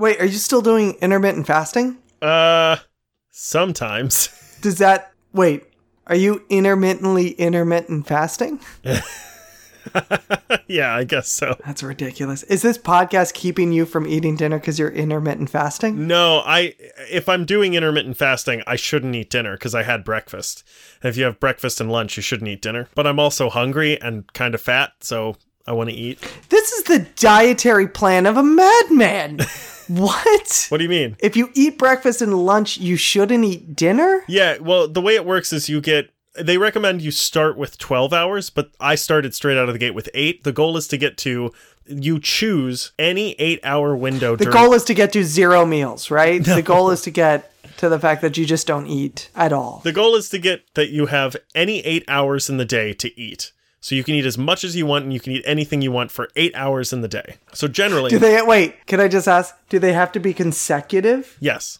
Wait, are you still doing intermittent fasting? Uh, sometimes. Does that wait? Are you intermittently intermittent fasting? yeah, I guess so. That's ridiculous. Is this podcast keeping you from eating dinner because you're intermittent fasting? No, I if I'm doing intermittent fasting, I shouldn't eat dinner because I had breakfast. And if you have breakfast and lunch, you shouldn't eat dinner. But I'm also hungry and kind of fat, so I want to eat. This is the dietary plan of a madman. what? What do you mean? If you eat breakfast and lunch, you shouldn't eat dinner? Yeah, well, the way it works is you get they recommend you start with 12 hours, but I started straight out of the gate with 8. The goal is to get to you choose any 8-hour window The goal is to get to zero meals, right? The goal is to get to the fact that you just don't eat at all. The goal is to get that you have any 8 hours in the day to eat. So you can eat as much as you want and you can eat anything you want for 8 hours in the day. So generally Do they wait, can I just ask, do they have to be consecutive? Yes.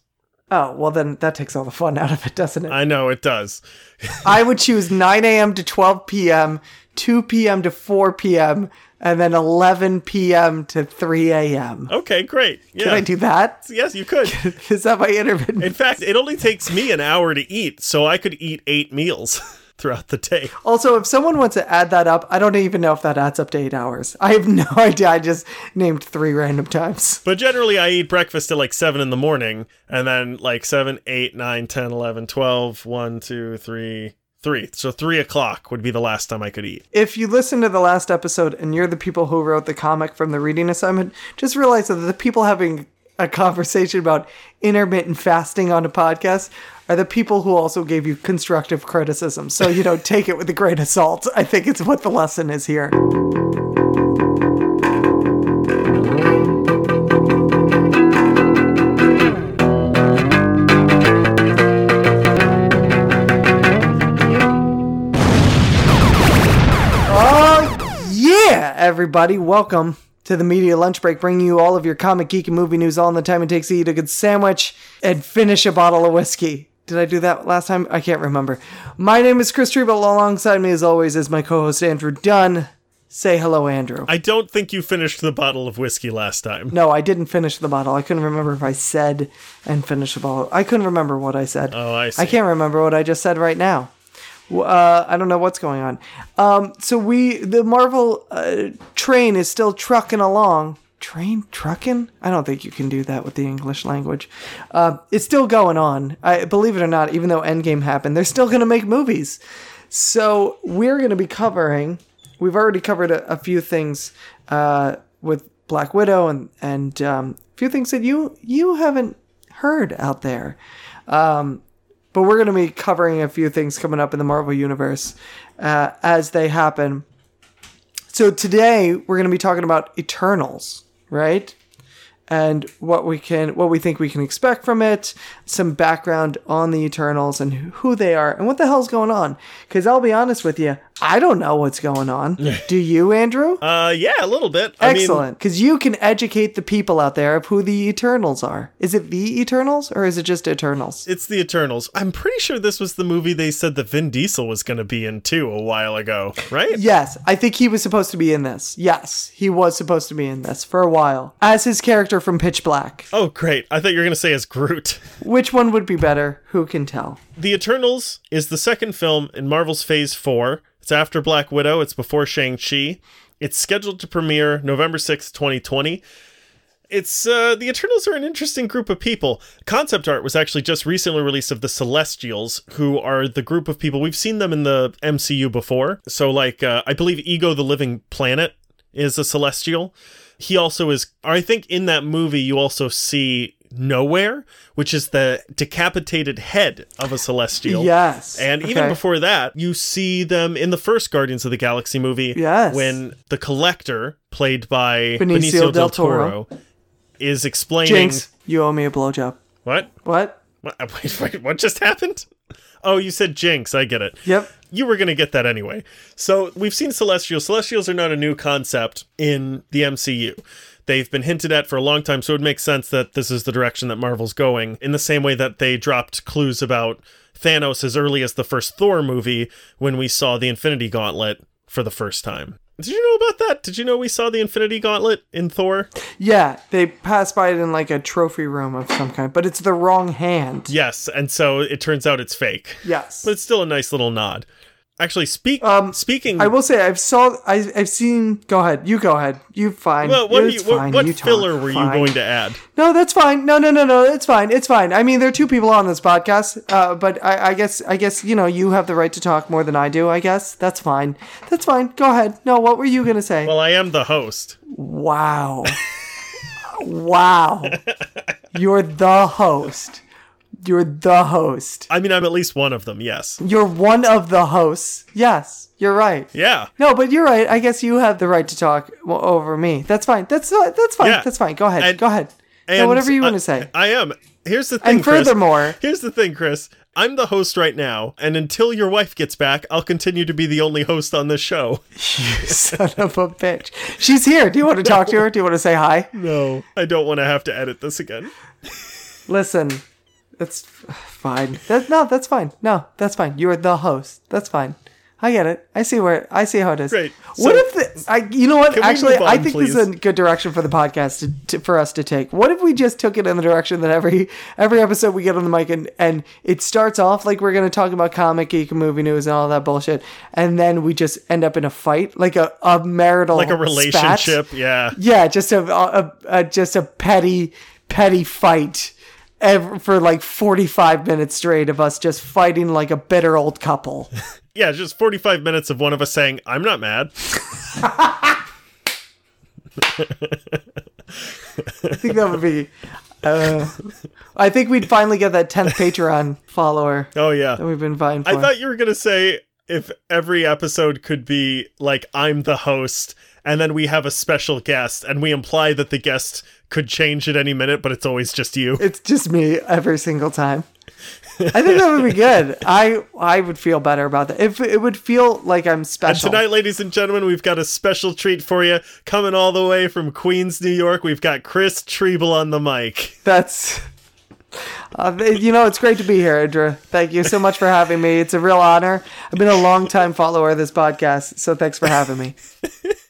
Oh, well then that takes all the fun out of it, doesn't it? I know it does. I would choose 9 a.m. to 12 p.m., 2 p.m. to 4 p.m., and then 11 p.m. to 3 a.m. Okay, great. Yeah. Can I do that? yes, you could. Is that my intermittent? In fact, it only takes me an hour to eat, so I could eat 8 meals throughout the day. Also, if someone wants to add that up, I don't even know if that adds up to eight hours. I have no idea. I just named three random times. But generally, I eat breakfast at like 7 in the morning, and then like 7, 8, 9, 10, 11, 12, 1, 2, 3, 3. So 3 o'clock would be the last time I could eat. If you listen to the last episode and you're the people who wrote the comic from the reading assignment, just realize that the people having a conversation about intermittent fasting on a podcast are the people who also gave you constructive criticism. So, you know, take it with a grain of salt. I think it's what the lesson is here. Oh, yeah, everybody. Welcome to the Media Lunch Break, bringing you all of your comic, geek, and movie news all in the time it takes to eat a good sandwich and finish a bottle of whiskey. Did I do that last time? I can't remember. My name is Chris Triebel. Alongside me, as always, is my co host, Andrew Dunn. Say hello, Andrew. I don't think you finished the bottle of whiskey last time. no, I didn't finish the bottle. I couldn't remember if I said and finished the bottle. I couldn't remember what I said. Oh, I see. I can't remember what I just said right now. Uh, I don't know what's going on. Um, so we, the Marvel uh, train is still trucking along. Train trucking? I don't think you can do that with the English language. Uh, it's still going on. I believe it or not. Even though Endgame happened, they're still going to make movies. So we're going to be covering. We've already covered a, a few things uh, with Black Widow and and um, a few things that you you haven't heard out there. Um, but we're going to be covering a few things coming up in the Marvel universe uh, as they happen. So today we're going to be talking about Eternals, right? And what we can, what we think we can expect from it, some background on the Eternals and who they are and what the hell's going on. Because I'll be honest with you, I don't know what's going on. Do you, Andrew? Uh, yeah, a little bit. I mean, Excellent, because you can educate the people out there of who the Eternals are. Is it the Eternals or is it just Eternals? it's the Eternals. I'm pretty sure this was the movie they said that Vin Diesel was going to be in too a while ago, right? Yes, I think he was supposed to be in this. Yes, he was supposed to be in this for a while as his character from Pitch Black. Oh, great. I thought you were going to say as Groot. Which one would be better? Who can tell? The Eternals is the second film in Marvel's Phase 4. It's after Black Widow, it's before Shang-Chi. It's scheduled to premiere November 6th, 2020. It's uh the Eternals are an interesting group of people. Concept art was actually just recently released of the Celestials, who are the group of people we've seen them in the MCU before. So like uh, I believe Ego the Living Planet is a Celestial. He also is I think in that movie you also see Knowhere, which is the decapitated head of a Celestial. Yes. And even before that, you see them in the first Guardians of the Galaxy movie. Yes. When the Collector, played by Benicio Benicio, del del Toro. Toro, is explaining. Jinx, you owe me a blowjob. What? What? What? Wait, wait, what just happened? Oh, you said Jinx. I get it. Yep. You were going to get that anyway. So we've seen Celestials. Celestials are not a new concept in the MCU. They've been hinted at for a long time, so it would make sense that this is the direction that Marvel's going, in the same way that they dropped clues about Thanos as early as the first Thor movie when we saw the Infinity Gauntlet for the first time. Did you know about that? Did you know we saw the Infinity Gauntlet in Thor? Yeah, they pass by it in like a trophy room of some kind, but it's the wrong hand. Yes, and so it turns out it's fake. Yes. But it's still a nice little nod. Actually, speak. Um, speaking. I will say I've saw I, I've seen. Go ahead. You go ahead. You fine. well, what, you, fine. what talk. filler were Fine. you going to add? No, that's fine. No, no, no, no. It's fine. It's fine. I mean, there are two people on this podcast, uh, but I, I guess I guess you know you have the right to talk more than I do. I guess that's fine. That's fine. Go ahead. No, what were you gonna say? Well, I am the host. Wow. wow. You're the host. You're the host. I mean, I'm at least one of them. Yes. You're one of the hosts. Yes, you're right. Yeah. No, but you're right. I guess you have the right to talk over me. That's fine. That's uh, that's fine. Yeah. That's fine. Go ahead. And- Go ahead. And no, whatever you want to say. I am. Here's the thing. And Chris. furthermore, Here's the thing, Chris. I'm the host right now, and until your wife gets back, I'll continue to be the only host on this show. you son of a bitch. She's here. Do you want to talk to her? Do you want to say hi? No, I don't want to have to edit this again. Listen, that's uh, fine. That, no, that's fine. No, that's fine. You're the host. That's fine. I get it. I see where I see how it is. Great. What So- if the, I? You know what? Actually, move I on, think this is a good direction for the podcast to, to, for us to take. What if we just took it in the direction that every every episode we get on the mic and and it starts off like we're going to talk about comic geek movie news and all that bullshit, and then we just end up in a fight, like a a marital Like a spat? relationship. Yeah. Yeah, just a, a, a just a petty petty fight ev for like 45 minutes straight of us just fighting like a bitter old couple. Yeah, just 45 minutes of one of us saying, I'm not mad. I think that would be uh, I think we'd finally get that 10th Patreon follower Oh, yeah. that we've been vying for. I thought you were going to say if every episode could be like, I'm the host, and then we have a special guest, and we imply that the guest could change at any minute, but it's always just you. it's just me every single time. I think that would be good. I I would feel better about that. If it would feel like I'm And special. tonight, ladies and gentlemen, we've got a special treat for you. Coming all the way from Queens, New York, we've got Chris Triebel on the mic. That's. Uh, you know, it's great to be here, Andrew. Thank you so much for having me. It's a real honor. I've been a long time follower of this podcast, so thanks for having me.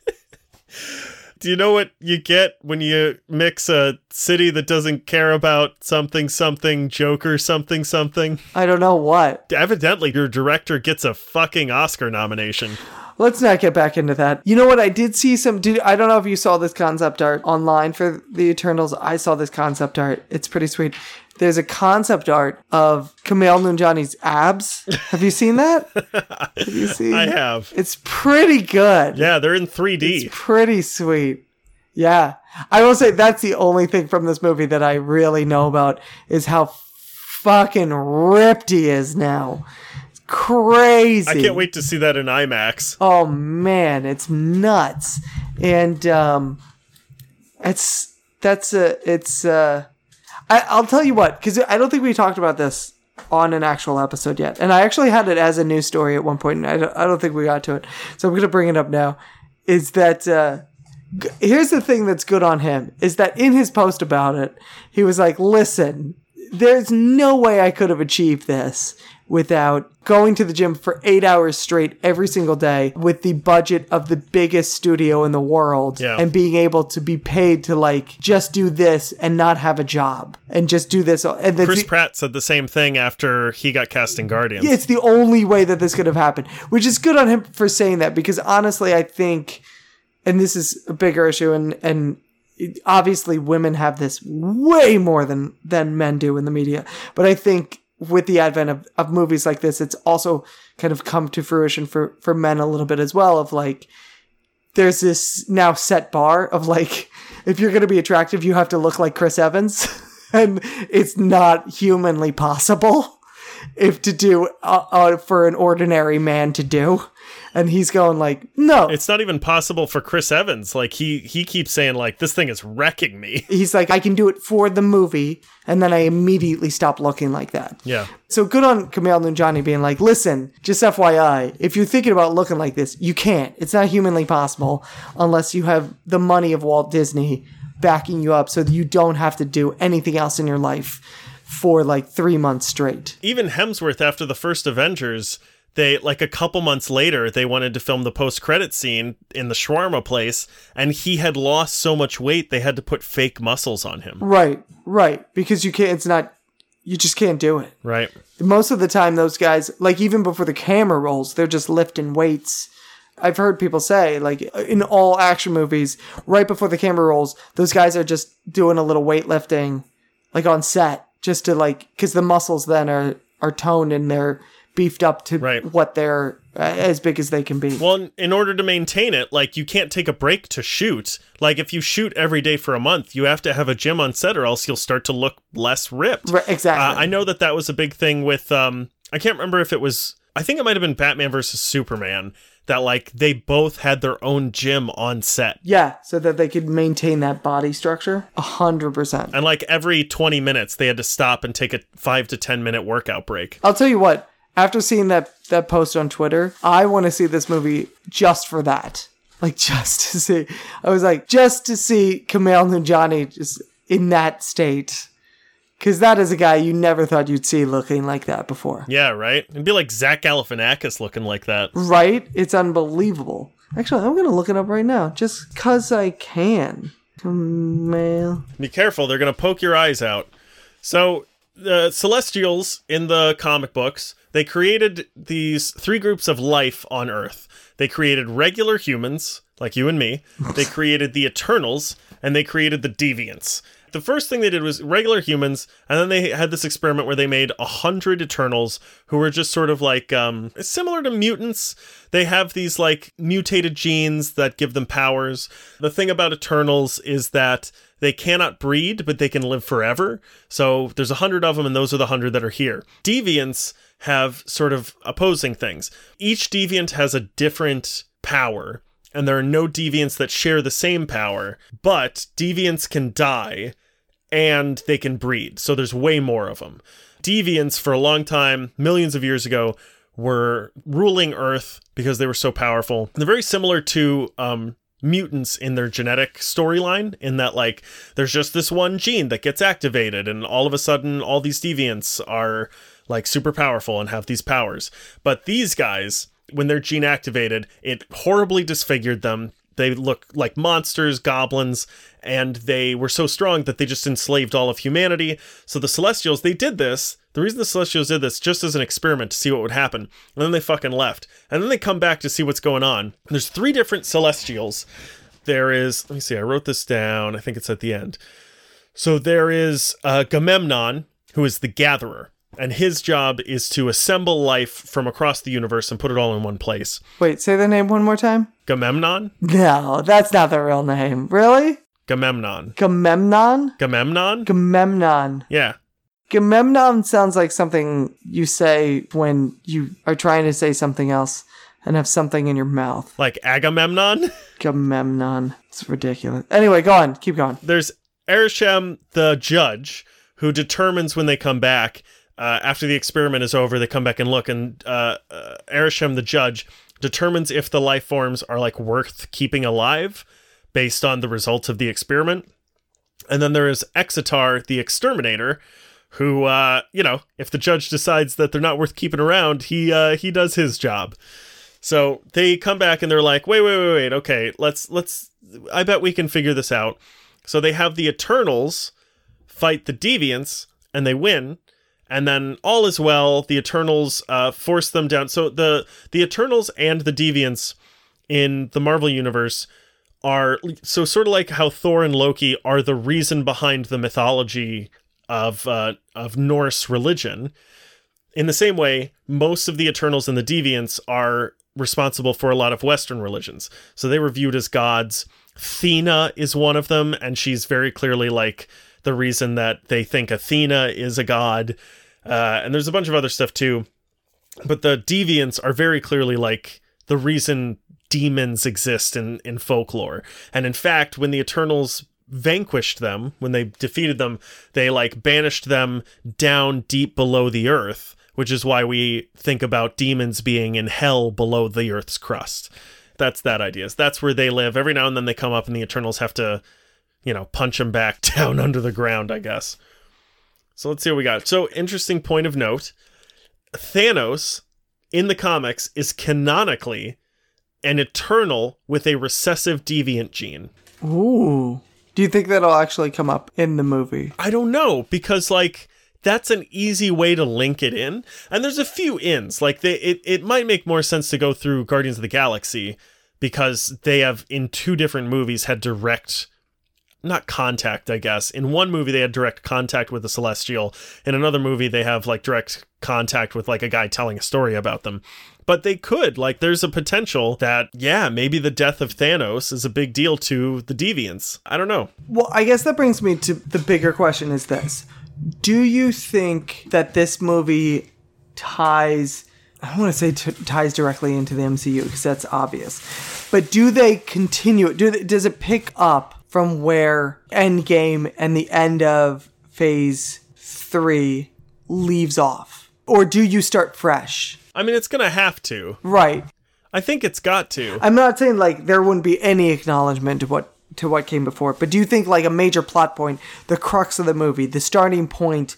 Do you know what you get when you mix a city that doesn't care about something, something, Joker, something, something? I don't know what. Evidently, your director gets a fucking Oscar nomination. Let's not get back into that. You know what? I did see some. Did, I don't know if you saw this concept art online for the Eternals. I saw this concept art. It's pretty sweet. There's a concept art of Kumail Nanjiani's abs. Have you seen that? Have you seen? I have. It's pretty good. Yeah, they're in 3D. pretty sweet. Yeah. I will say that's the only thing from this movie that I really know about is how fucking ripped he is now. It's crazy. I can't wait to see that in IMAX. Oh man, it's nuts. And um it's that's a it's uh I, I'll tell you what, because I don't think we talked about this on an actual episode yet. And I actually had it as a news story at one point, and I don't, I don't think we got to it. So I'm going to bring it up now. Is that uh, g- here's the thing that's good on him is that in his post about it, he was like, "Listen, there's no way I could have achieved this without going to the gym for eight hours straight every single day with the budget of the biggest studio in the world Yeah. and being able to be paid to like just do this and not have a job and just do this and then Chris Pratt said the same thing after he got cast in Guardians. it's the only way that this could have happened, which is good on him for saying that because honestly, I think, and this is a bigger issue, and and obviously women have this way more than than men do in the media, but I think with the advent of, of movies like this, it's also kind of come to fruition for for men a little bit as well of like there's this now set bar of like if you're going to be attractive you have to look like Chris Evans. And it's not humanly possible if to do uh, uh, for an ordinary man to do and he's going like no It's not even possible for Chris Evans. Like he he keeps saying like this thing is wrecking me. he's like I can do it for the movie and then I immediately stop looking like that Yeah. So good on Kumail Nanjiani being like, listen, just FYI, if you're thinking about looking like this, you can't. It's not humanly possible unless you have the money of Walt Disney backing you up so that you don't have to do anything else in your life for like three months straight. Even Hemsworth after the first Avengers they like a couple months later they wanted to film the post credit scene in the shawarma place and he had lost so much weight they had to put fake muscles on him Right, right. Because you can't, it's not, you just can't do it. right Most of the time, those guys, like even before the camera rolls, they're just lifting weights. I've heard people say, like in all action movies, right before the camera rolls, those guys are just doing a little weightlifting, like on set, just to like, because the muscles then are are toned and they're beefed up to Right. what they're uh, as big as they can be. well in- order to maintain it like you can't take a break to shoot like if you shoot every day for a month you have to have a gym on set or else you'll start to look less ripped Right, exactly. Uh, I know that that was a big thing with. Um, I can't remember if it was. I think it might have been Batman versus Superman. That like they both had their own gym on set, yeah, so that they could maintain that body structure, a hundred percent. and like every twenty minutes they had to stop and take a five to ten minute workout break. I'll tell you what. After seeing that that post on Twitter, I want to see this movie just for that. Like just to see. I was like, just to see Kumail Nanjiani just in that state, because that is a guy you never thought you'd see looking like that before. Yeah, right. It'd be like Zach Galifianakis looking like that. Right? It's unbelievable. Actually, I'm gonna look it up right now, just cause I can. Kumail. Be careful; they're gonna poke your eyes out. So the Celestials in the comic books they created these three groups of life on Earth. They created regular humans like you and me. They created the Eternals, and they created the Deviants. The first thing they did was regular humans, and then they had this experiment where they made a hundred Eternals who were just sort of like um, similar to mutants. They have these like mutated genes that give them powers. The thing about Eternals is that they cannot breed, but they can live forever. So there's a hundred of them, and those are the hundred that are here. Deviants have sort of opposing things. Each deviant has a different power, and there are no deviants that share the same power, but deviants can die and they can breed. So there's way more of them. Deviants, for a long time, millions of years ago, were ruling Earth because they were so powerful. They're very similar to um, mutants in their genetic storyline, in that, like, there's just this one gene that gets activated, and all of a sudden, all these deviants are, like, super powerful and have these powers. But these guys, when their gene activated, it horribly disfigured them. They look like monsters, goblins, and they were so strong that they just enslaved all of humanity. So the Celestials, they did this. The reason the Celestials did this just as an experiment to see what would happen. And then they fucking left. And then they come back to see what's going on. There's three different Celestials. There is, let me see, I wrote this down. I think it's at the end. So there is uh, Gamemnon, who is the gatherer. And his job is to assemble life from across the universe and put it all in one place. Wait, say the name one more time. Gamemnon? No, that's not the real name. Really? Gamemnon. Gamemnon? Gamemnon? Gamemnon. Yeah. Gamemnon sounds like something you say when you are trying to say something else and have something in your mouth. Like Agamemnon? Gamemnon. It's ridiculous. Anyway, go on. Keep going. There's Arishem, the judge, who determines when they come back. Uh, after the experiment is over, they come back and look, and uh, uh, Arishem, the judge, determines if the life forms are like worth keeping alive based on the results of the experiment. And then there is Exitar, the exterminator, who, uh, you know, if the judge decides that they're not worth keeping around, he uh, he does his job. So they come back and they're like, wait, wait, wait, wait, okay, let's let's. I bet we can figure this out. So they have the Eternals fight the Deviants and they win. And then all is well. The Eternals uh, force them down. So the the Eternals and the Deviants in the Marvel universe are so sort of like how Thor and Loki are the reason behind the mythology of uh, of Norse religion. In the same way, most of the Eternals and the Deviants are responsible for a lot of Western religions. So they were viewed as gods. Thena is one of them, and she's very clearly like the reason that they think Athena is a god. Uh, and there's a bunch of other stuff too. But the Deviants are very clearly like the reason demons exist in, in folklore. And in fact, when the Eternals vanquished them, when they defeated them, they like banished them down deep below the earth, which is why we think about demons being in hell below the earth's crust. That's that idea. That's where they live. Every now and then they come up and the Eternals have to, you know, punch him back down under the ground, I guess. So let's see what we got. So, interesting point of note Thanos in the comics is canonically an eternal with a recessive deviant gene. Ooh. Do you think that'll actually come up in the movie? I don't know because like that's an easy way to link it in. And there's a few ins. Like they it, it might make more sense to go through Guardians of the Galaxy because they have in two different movies had direct not contact, I guess. In one movie they had direct contact with the celestial. In another movie they have like direct contact with like a guy telling a story about them. But they could, like, there's a potential that, yeah, maybe the death of Thanos is a big deal to the Deviants. I don't know. Well, I guess that brings me to the bigger question is this. Do you think that this movie ties I don't want to say t- ties directly into the MCU because that's obvious. But do they continue it? do they, does it pick up from where Endgame and the end of phase 3 leaves off? Or do you start fresh? I mean, it's going to have to. Right. I think it's got to. I'm not saying like there wouldn't be any acknowledgement to what to what came before, but do you think like a major plot point, the crux of the movie, the starting point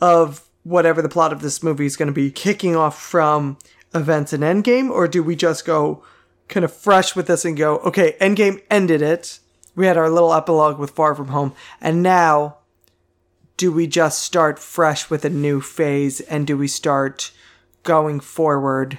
of whatever the plot of this movie is going to be kicking off from events in Endgame, or do we just go kind of fresh with this and go, okay, Endgame ended it. We had our little epilogue with Far From Home, and now do we just start fresh with a new phase and do we start going forward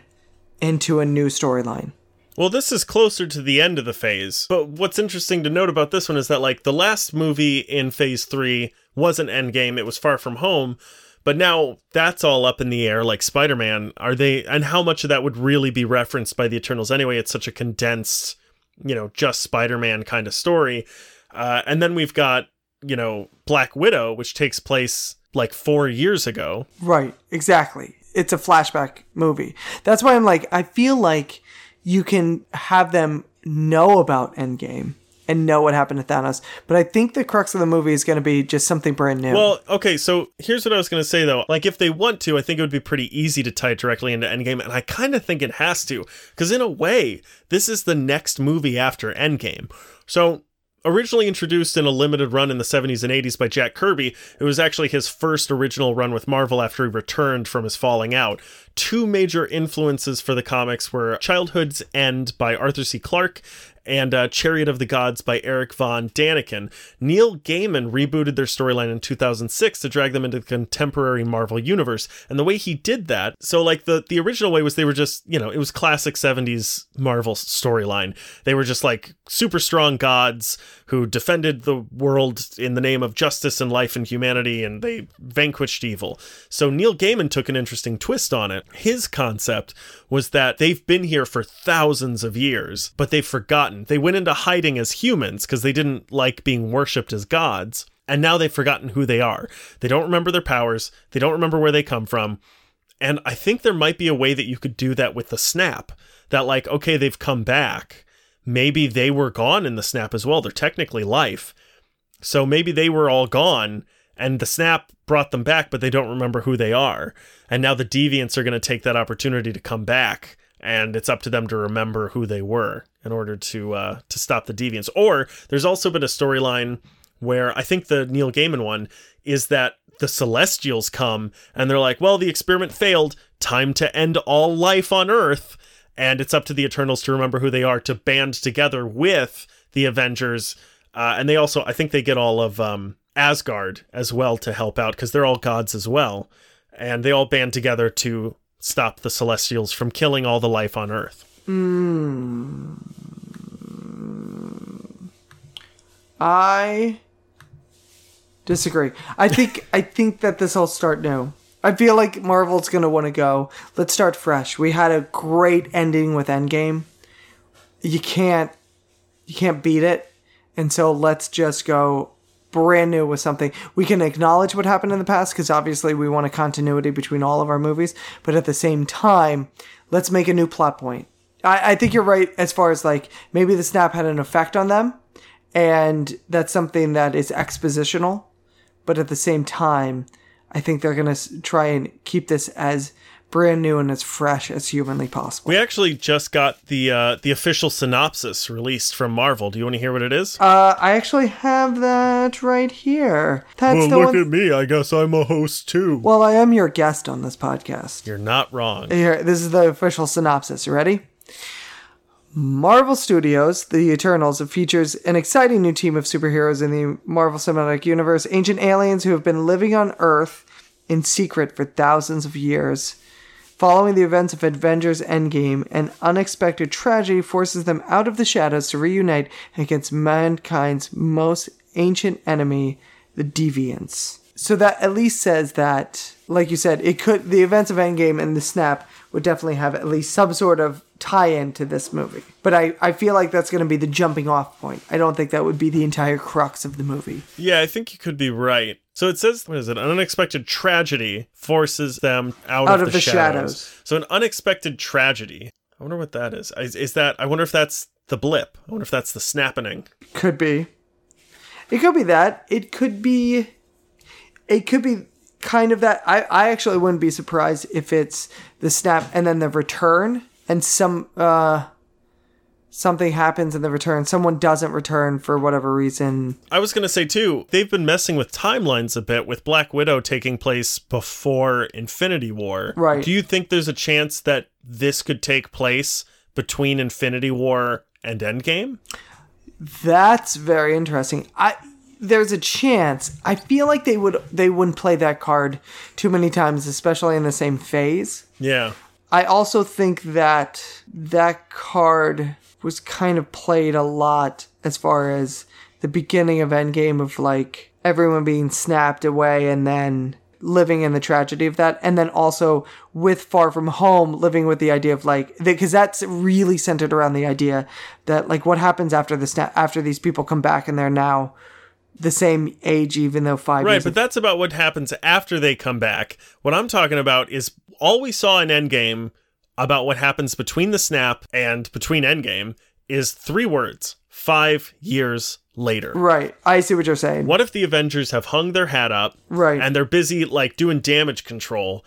into a new storyline? Well, this is closer to the end of the phase. But what's interesting to note about this one is that, like, the last movie in phase three wasn't Endgame, it was Far From Home. But now that's all up in the air, like Spider Man. Are they, and how much of that would really be referenced by the Eternals anyway? It's such a condensed, you know, just Spider Man kind of story. Uh, and then we've got, you know, Black Widow, which takes place like four years ago. Right, exactly. It's a flashback movie. That's why I'm like, I feel like you can have them know about Endgame and know what happened to Thanos, but I think the crux of the movie is going to be just something brand new. Well, okay, so here's what I was going to say though. Like, if they want to, I think it would be pretty easy to tie it directly into Endgame, and I kind of think it has to, because in a way, this is the next movie after Endgame. So originally introduced in a limited run in the 70s and 80s by Jack Kirby, it was actually his first original run with Marvel after he returned from his falling out. Two major influences for the comics were Childhood's End by Arthur C. Clarke and uh, Chariot of the Gods by Eric Von Daniken. Neil Gaiman rebooted their storyline in 2006 to drag them into the contemporary Marvel universe. And the way he did that, so like the the original way was they were just, you know, it was classic 70s Marvel storyline. They were just like super strong gods who defended the world in the name of justice and life and humanity and they vanquished evil. So Neil Gaiman took an interesting twist on it. His concept was that they've been here for thousands of years, but they've They went into hiding as humans because they didn't like being worshipped as gods. And now they've forgotten who they are. They don't remember their powers. They don't remember where they come from. And I think there might be a way that you could do that with the snap. That, like, okay, they've come back. Maybe they were gone in the snap as well. They're technically life. So maybe they were all gone and the snap brought them back, but they don't remember who they are. And now the deviants are going to take that opportunity to come back, and it's up to them to remember who they were in order to uh, to stop the deviants. Or there's also been a storyline where I think the Neil Gaiman one is that the Celestials come and they're like, "Well, the experiment failed. Time to end all life on Earth." And it's up to the Eternals to remember who they are to band together with the Avengers. Uh, and they also, I think, they get all of um, Asgard as well to help out because they're all gods as well. And they all band together to stop the Celestials from killing all the life on Earth. Mm. I disagree. I think I think that this will start new. I feel like Marvel's gonna want to go. Let's start fresh. We had a great ending with Endgame. You can't you can't beat it, and so let's just go brand new with something. We can acknowledge what happened in the past because obviously we want a continuity between all of our movies, but at the same time, let's make a new plot point. I, I think you're right as far as like maybe the snap had an effect on them, and that's something that is expositional, but at the same time, I think they're gonna try and keep this as brand new and as fresh as humanly possible. We actually just got the uh, the official synopsis released from Marvel. Do you want to hear what it is? Uh, I actually have that right here. That's well, the look one. at me. I guess I'm a host too. well, I am your guest on this podcast. You're not wrong. Here, this is the official synopsis. You ready? Marvel Studios, The Eternals, features an exciting new team of superheroes in the Marvel Cinematic Universe, ancient aliens who have been living on Earth in secret for thousands of years. Following the events of Avengers Endgame, an unexpected tragedy forces them out of the shadows to reunite against mankind's most ancient enemy, the Deviants. So that at least says that, like you said, it could the events of Endgame and the snap would definitely have at least some sort of tie-in to this movie. But I, I feel like that's going to be the jumping off point. I don't think that would be the entire crux of the movie. Yeah, I think you could be right. So it says, what is it? An unexpected tragedy forces them out, Out of, of the, the shadows. shadows. So an unexpected tragedy. I wonder what that is. is. Is that? I wonder if that's the blip. I wonder if that's the snapping. Could be. It could be that. It could be. It could be kind of that. I, I actually wouldn't be surprised if it's the snap and then the return and some uh something happens in the return. Someone doesn't return for whatever reason. I was going to say too, they've been messing with timelines a bit with Black Widow taking place before Infinity War. Right. Do you think there's a chance that this could take place between Infinity War and Endgame? That's very interesting. I there's a chance. I feel like they would they wouldn't play that card too many times, especially in the same phase. Yeah. I also think that that card was kind of played a lot as far as the beginning of Endgame of like everyone being snapped away and then living in the tragedy of that and then also with Far From Home living with the idea of like because that's really centered around the idea that like what happens after the snap after these people come back and they're now the same age even though 5 Right, but that's about what happens after they come back. What I'm talking about is all we saw in Endgame about what happens between the snap and between Endgame is three words. 5 years later. right I see what you're saying What if the Avengers have hung their hat up right and they're busy like doing damage control?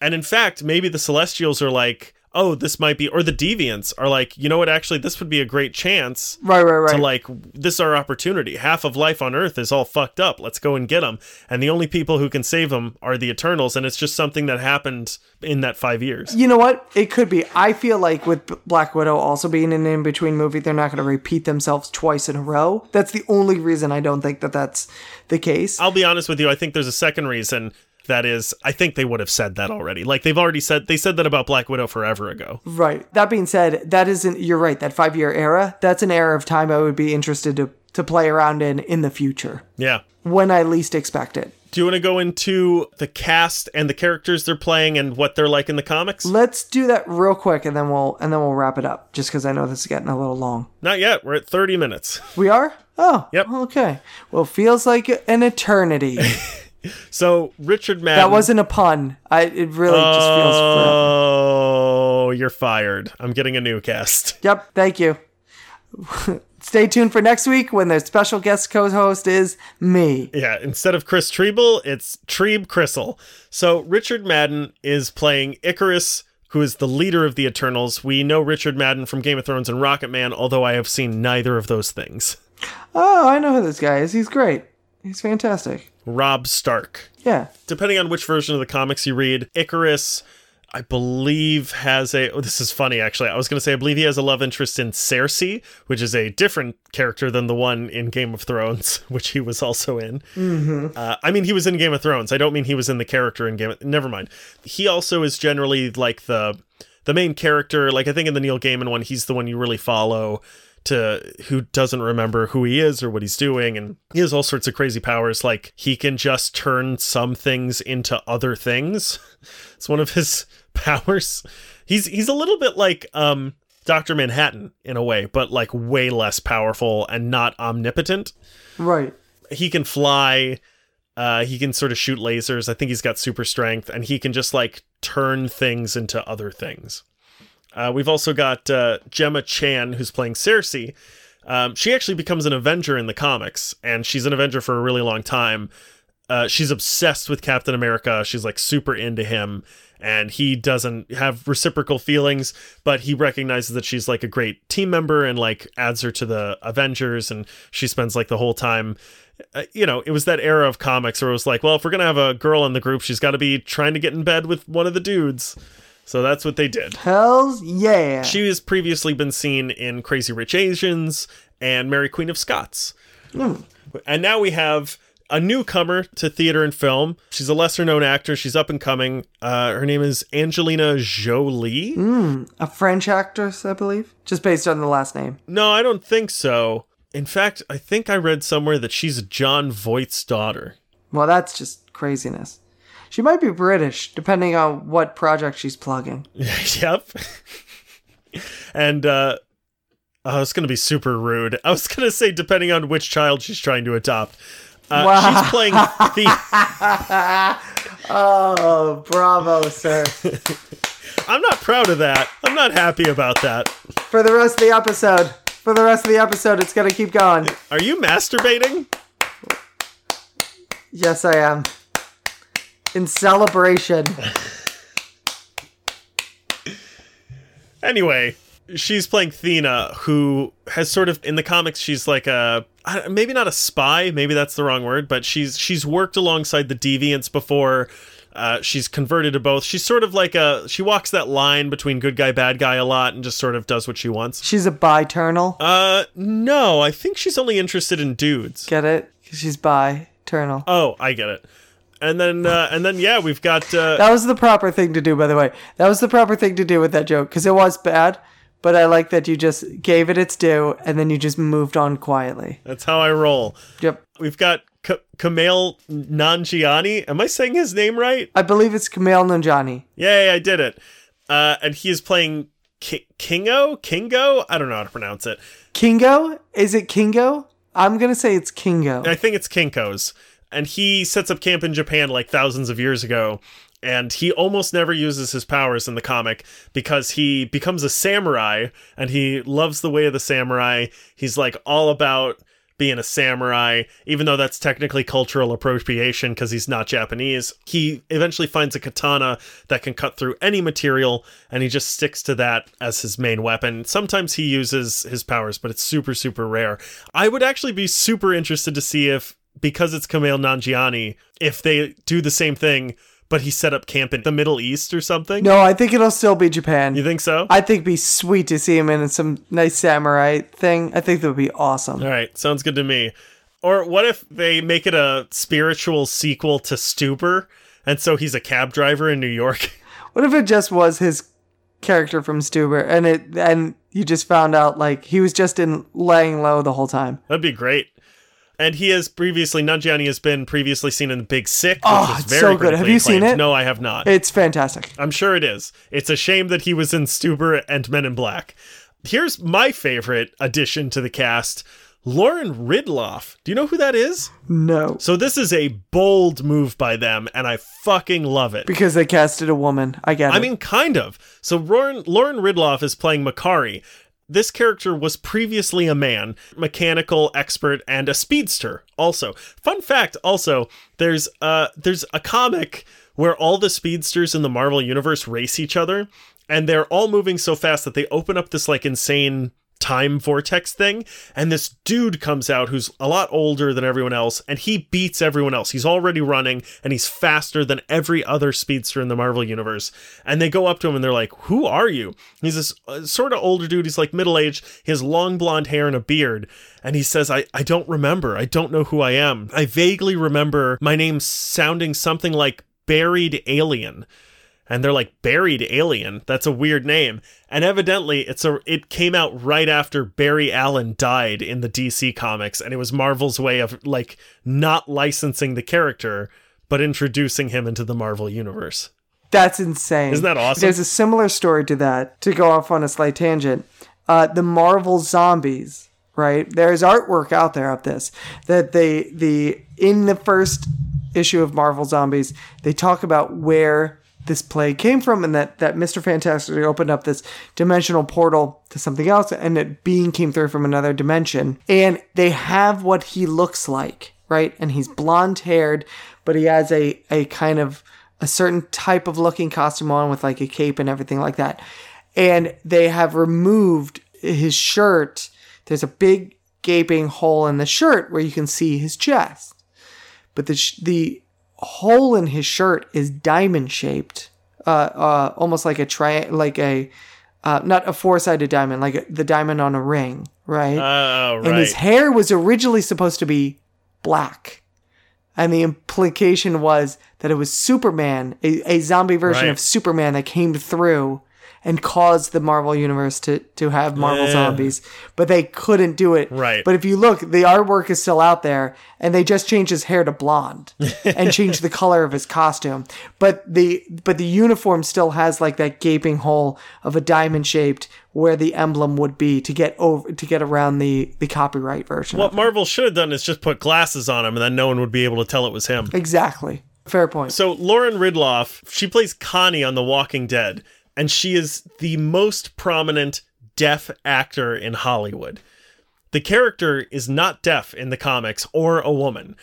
And in fact, maybe the Celestials are like, "Oh, this might be," or the Deviants are like, "You know what? Actually, this would be a great chance right right right to like this is our opportunity. Half of life on Earth is all fucked up. Let's go and get them. And the only people who can save them are the Eternals. And it's just something that happened in that five years. You know what? It could be. I feel like with Black Widow also being an in between movie, they're not going to repeat themselves twice in a row. That's the only reason I don't think that that's the case. I'll be honest with you. I think there's a second reason. That is, I think they would have said that already. Like they've already said, they said that about Black Widow forever ago. right. That being said, that isn't. You're right. That five year era. That's an era of time I would be interested to to play around in in the future Yeah. when I least expect it. Do you want to go into the cast and the characters they're playing and what they're like in the comics? Let's do that real quick, and then we'll and then we'll wrap it up. Just because I know this is getting a little long. Not yet. We're at 30 minutes. We are. Oh. Yep. Okay. Well, feels like an eternity. So Richard Madden. that wasn't a pun. I. It really just feels. Oh, you're fired. I'm getting a new cast. Yep, thank you. Stay tuned for next week when the special guest co-host is me. Yeah, instead of Chris Triebel, it's Trebe Crystal. So Richard Madden is playing Ikaris, who is the leader of the Eternals. We know Richard Madden from Game of Thrones and Rocket Man, although I have seen neither of those things. Oh, I know who this guy is. He's great. He's fantastic. Rob Stark. Yeah. Depending on which version of the comics you read, Ikaris, I believe, has a. Oh, this is funny, actually. I was going to say, I believe he has a love interest in Sersi, which is a different character than the one in Game of Thrones, which he was also in. Mm-hmm. Uh, I mean, he was in Game of Thrones. I don't mean he was in the character in Game of. Never mind. He also is generally like the. The main character, like I think in the Neil Gaiman one, he's the one you really follow to who doesn't remember who he is or what he's doing. And he has all sorts of crazy powers like he can just turn some things into other things. It's one of his powers. He's he's a little bit like um Dr. Manhattan in a way but like way less powerful and not omnipotent. Right. he can fly uh he can sort of shoot lasers. I think he's got super strength and he can just like turn things into other things uh, we've also got uh, Gemma Chan, who's playing Sersi. Um, she actually becomes an Avenger in the comics, and she's an Avenger for a really long time. uh, she's obsessed with Captain America. She's like super into him, and he doesn't have reciprocal feelings, but he recognizes that she's like a great team member and like adds her to the Avengers, and she spends like the whole time. Uh, you know, it was that era of comics where it was like, well, if we're gonna have a girl in the group, she's got to be trying to get in bed with one of the dudes. So that's what they did. Hells yeah. She has previously been seen in Crazy Rich Asians and Mary Queen of Scots. And now we have a newcomer to theater and film. She's a lesser known actor. She's up and coming. Uh, her name is Angelina Jolie. a French actress, I believe, just based on the last name. No, I don't think so. In fact, I think I read somewhere that she's Jon Voight's daughter. Well, that's just craziness. She might be British, depending on what project she's plugging. yep. and uh oh, it's gonna be super rude. I was gonna say depending on which child she's trying to adopt. Uh, Wow. She's playing the. Oh, bravo, sir. I'm not proud of that. I'm not happy about that. For the rest of the episode, for the rest of the episode, it's gonna keep going. Are you masturbating? Yes, I am. In celebration. Anyway, she's playing Thena, who has sort of in the comics. She's like a maybe not a spy, maybe that's the wrong word, but she's she's worked alongside the deviants before. Uh, she's converted to both. She's sort of like a she walks that line between good guy, bad guy a lot, and just sort of does what she wants. She's a bi-ternal. Uh, no, I think she's only interested in dudes. Get it? she's bi-ternal. Oh, I get it. And then uh, and then yeah, we've got uh, That was the proper thing to do, by the way. That was the proper thing to do with that joke, because it was bad, but I like that you just gave it its due, and then you just moved on quietly. that's how I roll. Yep. We've got K- Kumail Nanjiani. Am I saying his name right? I believe it's Kumail Nanjiani. Yay, I did it. Uh, and he is playing Ki- Kingo? Kingo? I don't know how to pronounce it. Kingo? Is it Kingo? I'm gonna say it's Kingo. I think it's Kinko's. And he sets up camp in Japan like thousands of years ago. And he almost never uses his powers in the comic because he becomes a samurai and he loves the way of the samurai. He's like all about being a samurai, even though that's technically cultural appropriation because he's not Japanese. He eventually finds a katana that can cut through any material and he just sticks to that as his main weapon. Sometimes he uses his powers, but it's super, super rare. I would actually be super interested to see if, because it's Kumail Nanjiani, if they do the same thing, but he set up camp in the Middle East or something. No, I think it'll still be Japan. You think so? I think it'd be sweet to see him in some nice samurai thing. I think that would be awesome. All right, sounds good to me. Or what if they make it a spiritual sequel to Stuber, and so he's a cab driver in New York? What if it just was his character from Stuber, and it and you just found out like he was just in laying low the whole time? That'd be great. And he has previously, Nanjiani has been previously seen in the Big Sick, which Oh, it's very so good. Have you seen it? No, I have not. It's fantastic. I'm sure it is. It's a shame that he was in Stuber and Men in Black. Here's my favorite addition to the cast Lauren Ridloff. Do you know who that is? No, So, this is a bold move by them, and I fucking love it. because they casted a woman. I get it. I mean, kind of. So Lauren Lauren Ridloff is playing Makkari. This character was previously a man, mechanical expert, and a speedster. Also, fun fact. Also, there's uh there's a comic where all the speedsters in the Marvel universe race each other, and they're all moving so fast that they open up this like insane time vortex thing and this dude comes out who's a lot older than everyone else and he beats everyone else. He's already running and he's faster than every other speedster in the marvel universe. And they go up to him and they're like who are you? He's this uh, sort of older dude. He's like middle-aged. He has long blonde hair and a beard. And he says I, I don't remember. I don't know who i am. I vaguely remember my name sounding something like buried alien and they're like buried alien that's a weird name and evidently it's a it came out right after barry allen died in the dc comics and it was marvel's way of like not licensing the character but introducing him into the marvel universe That's insane. Isn't that awesome? There's a similar story to that. To go off on a slight tangent, uh, the Marvel zombies. Right there's artwork out there of this that they the in the first issue of Marvel Zombies they talk about where this plague came from and that that Mr. Fantastic opened up this dimensional portal to something else and that being came through from another dimension and they have what he looks like right and he's blonde haired but he has a a kind of a certain type of looking costume on with like a cape and everything like that. And they have removed his shirt. There's a big gaping hole in the shirt where you can see his chest. But the the hole in his shirt is diamond shaped, uh, uh, almost like a tri- like a uh, not a four sided diamond, like a, the diamond on a ring, right? Oh, right. and his hair was originally supposed to be black. And the implication was that it was Superman, a, a zombie version Right. of Superman that came through and caused the Marvel universe to, to have Marvel Yeah. zombies. But they couldn't do it. Right. But if you look, the artwork is still out there, and they just changed his hair to blonde and changed the color of his costume. But the but the uniform still has like that gaping hole of a diamond shaped where the emblem would be to get over to get around the the copyright version. What Marvel should have done is just put glasses on him, and then no one would be able to tell it was him. Exactly. Fair point. So Lauren Ridloff, she plays Connie on The Walking Dead, and she is the most prominent deaf actor in Hollywood. The character is not deaf in the comics or a woman.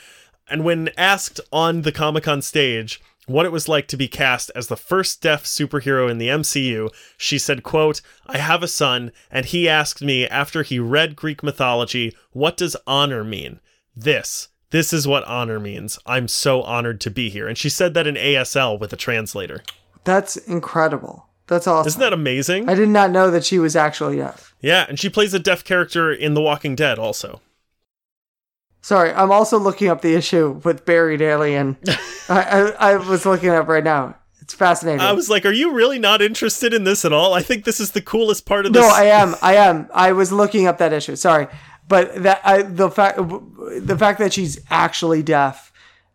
And when asked on the Comic Con stage what it was like to be cast as the first deaf superhero in the MCU, she said, quote, I have a son, and he asked me after he read Greek mythology, what does honor mean? This. This is what honor means. I'm so honored to be here. And she said that in ASL with a translator. That's incredible. That's awesome. Isn't that amazing? I did not know that she was actually deaf. Yeah, and she plays a deaf character in The Walking Dead also. Sorry, I'm also looking up the issue with Buried Alien. I, I, I was looking it up right now. It's fascinating. I was like, are you really not interested in this at all? I think this is the coolest part of this. No, I am. I am. I was looking up that issue. Sorry, but that I, the fact the fact that she's actually deaf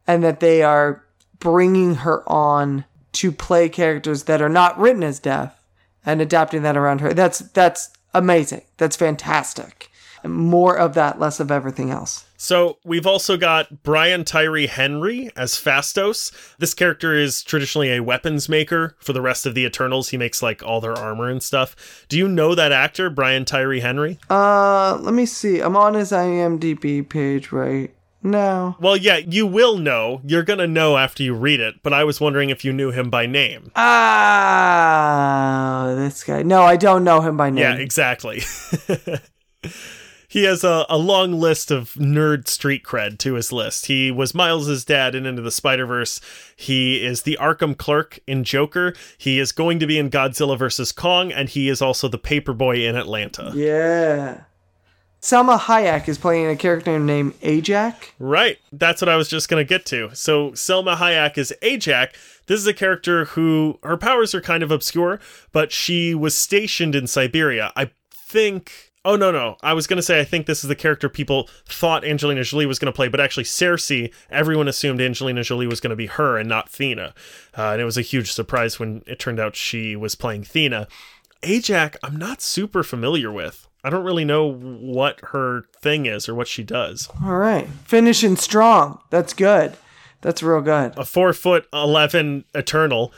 and that they are bringing her on to play characters that are not written as deaf and adapting that around her. That's that's amazing. That's fantastic. More of that, less of everything else. So we've also got Brian Tyree Henry as Phastos. This character is traditionally a weapons maker for the rest of the Eternals. He makes like all their armor and stuff. Do you know that actor, Brian Tyree Henry? Uh, let me see. I'm on his IMDb page right now. Well, yeah, you will know. You're gonna know after you read it. But I was wondering if you knew him by name. Ah, this guy. No, I don't know him by name. Yeah, exactly. he has a, a long list of nerd street cred to his list. He was Miles's dad in Into the Spider Verse. He is the Arkham clerk in Joker. He is going to be in Godzilla vs Kong, and he is also the paperboy in Atlanta. Yeah. Salma Hayek is playing a character named Ajak. Right. That's what I was just going to get to. So, Salma Hayek is Ajak. This is a character who her powers are kind of obscure, but she was stationed in Siberia. I think. Oh, no, no. I was going to say, I think this is the character people thought Angelina Jolie was going to play, but actually, Sersi, everyone assumed Angelina Jolie was going to be her and not Thena. Uh, and it was a huge surprise when it turned out she was playing Thena. Ajak, I'm not super familiar with. I don't really know what her thing is or what she does. All right. Finishing strong. That's good. That's real good. a four foot eleven Eternal,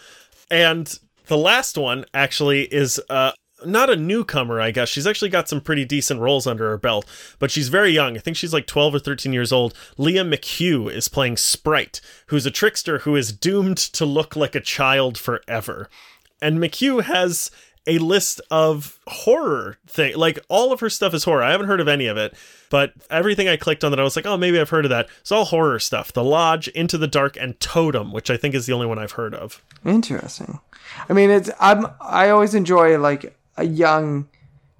and the last one actually is uh not a newcomer, I guess. She's actually got some pretty decent roles under her belt, but she's very young. I think she's like 12 or 13 years old. Lia McHugh is playing Sprite, who's a trickster who is doomed to look like a child forever. And McHugh has a list of horror thing like all of her stuff is horror i haven't heard of any of it but everything i clicked on that i was like oh maybe i've heard of that it's all horror stuff the lodge into the dark and totem which i think is the only one i've heard of Interesting. I mean, it's I'm I always enjoy like a young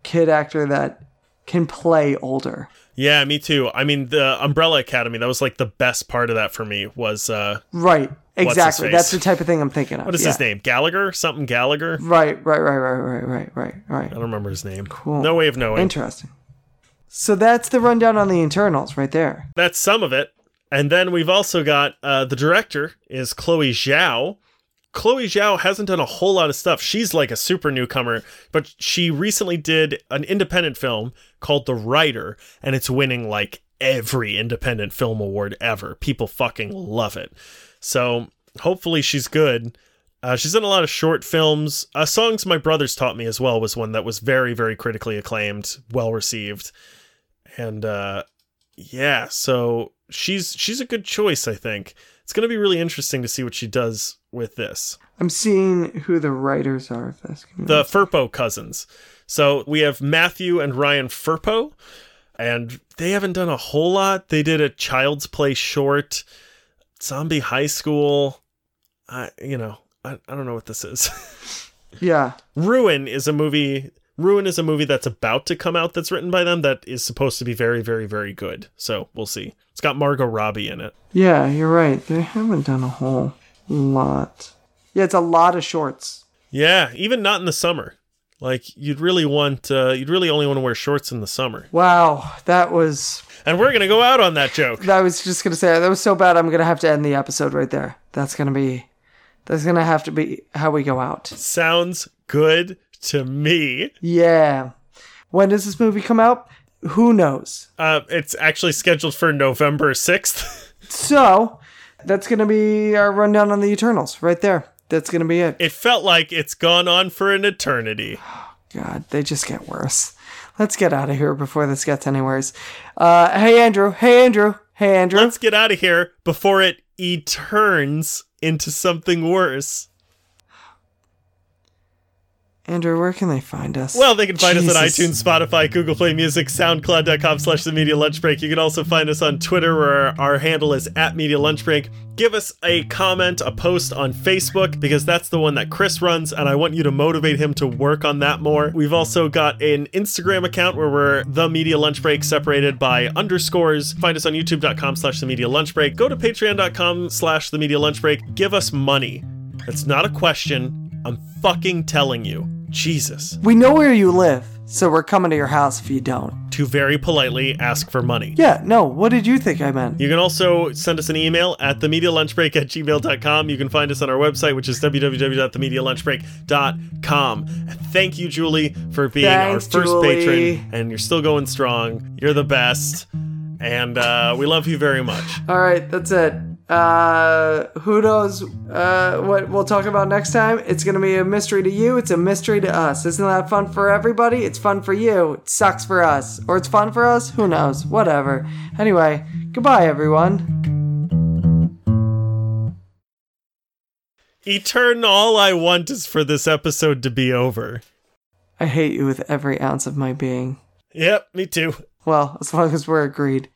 kid actor that can play older. Yeah me too i mean the umbrella academy that was like the best part of that for me was uh Right. Exactly. That's the type of thing I'm thinking of. what is yeah. his name gallagher something gallagher Right, right, right, right, right, right, right, right. i don't remember his name Cool. no way of knowing Interesting. So that's the rundown on the internals right there. that's some of it. And then we've also got uh, the director is Chloe Zhao. Chloe Zhao hasn't done a whole lot of stuff. She's like a super newcomer, but she recently did an independent film called The Rider, and it's winning like every independent film award ever. People fucking love it. So hopefully she's good. Uh, she's done a lot of short films. Uh, Songs My Brothers Taught Me as well was one that was very, very critically acclaimed, well received. And uh, yeah, so she's she's a good choice, I think. it's going to be really interesting to see what she does with this. I'm seeing who the writers are of this. The Firpo cousins. So we have Matthew and Ryan Firpo, and they haven't done a whole lot. They did a Child's Play short, Zombie High School. I, you know, I, I don't know what this is. yeah. Ruin is a movie. Ruin is a movie that's about to come out that's written by them that is supposed to be very, very, very good. So we'll see. It's got Margot Robbie in it. Yeah, you're right. They haven't done a whole lot. Yeah, it's a lot of shorts. Yeah, even not in the summer. Like you'd really want, uh, you'd really only want to wear shorts in the summer. Wow, that was. And we're gonna go out on that joke. I was just gonna say that was so bad. I'm gonna have to end the episode right there. That's gonna be. That's gonna have to be how we go out. Sounds good to me. Yeah. When does this movie come out? Who knows? Uh, it's actually scheduled for November 6th. so, that's going to be our rundown on the Eternals right there. That's going to be it. It felt like it's gone on for an eternity. God, they just get worse. Let's get out of here before this gets any worse. Uh, hey, Andrew. Hey, Andrew. Hey, Andrew. Let's get out of here before it turns into something worse. Andrew, where can they find us? Well, they can find Jesus. us at iTunes, Spotify, Google Play Music, SoundCloud.com slash The Media Lunch Break. You can also find us on Twitter where our, our handle is at Media Lunch Break. Give us a comment, a post on Facebook because that's the one that Chris runs and I want you to motivate him to work on that more. We've also got an Instagram account where we're The Media Lunch Break separated by underscores. Find us on YouTube.com slash The Media Lunch Break. Go to Patreon.com slash The Media Lunch Break. Give us money. That's not a question. I'm fucking telling you. Jesus. We know where you live, so we're coming to your house if you don't. To very politely ask for money. Yeah, no, what did you think I meant? You can also send us an email at themedialunchbreak at gmail.com. You can find us on our website, which is www.themedialunchbreak.com. Thank you, Julie, for being Thanks, our first Julie. patron. And you're still going strong. You're the best. And uh, we love you very much. All right, that's it. Uh, who knows uh, what we'll talk about next time? It's gonna be a mystery to you. It's a mystery to us. Isn't that fun for everybody? It's fun for you. It sucks for us, or it's fun for us. Who knows? Whatever. Anyway, goodbye, everyone. Etern, all I want is for this episode to be over. I hate you with every ounce of my being. Yep, me too. Well, as long as we're agreed.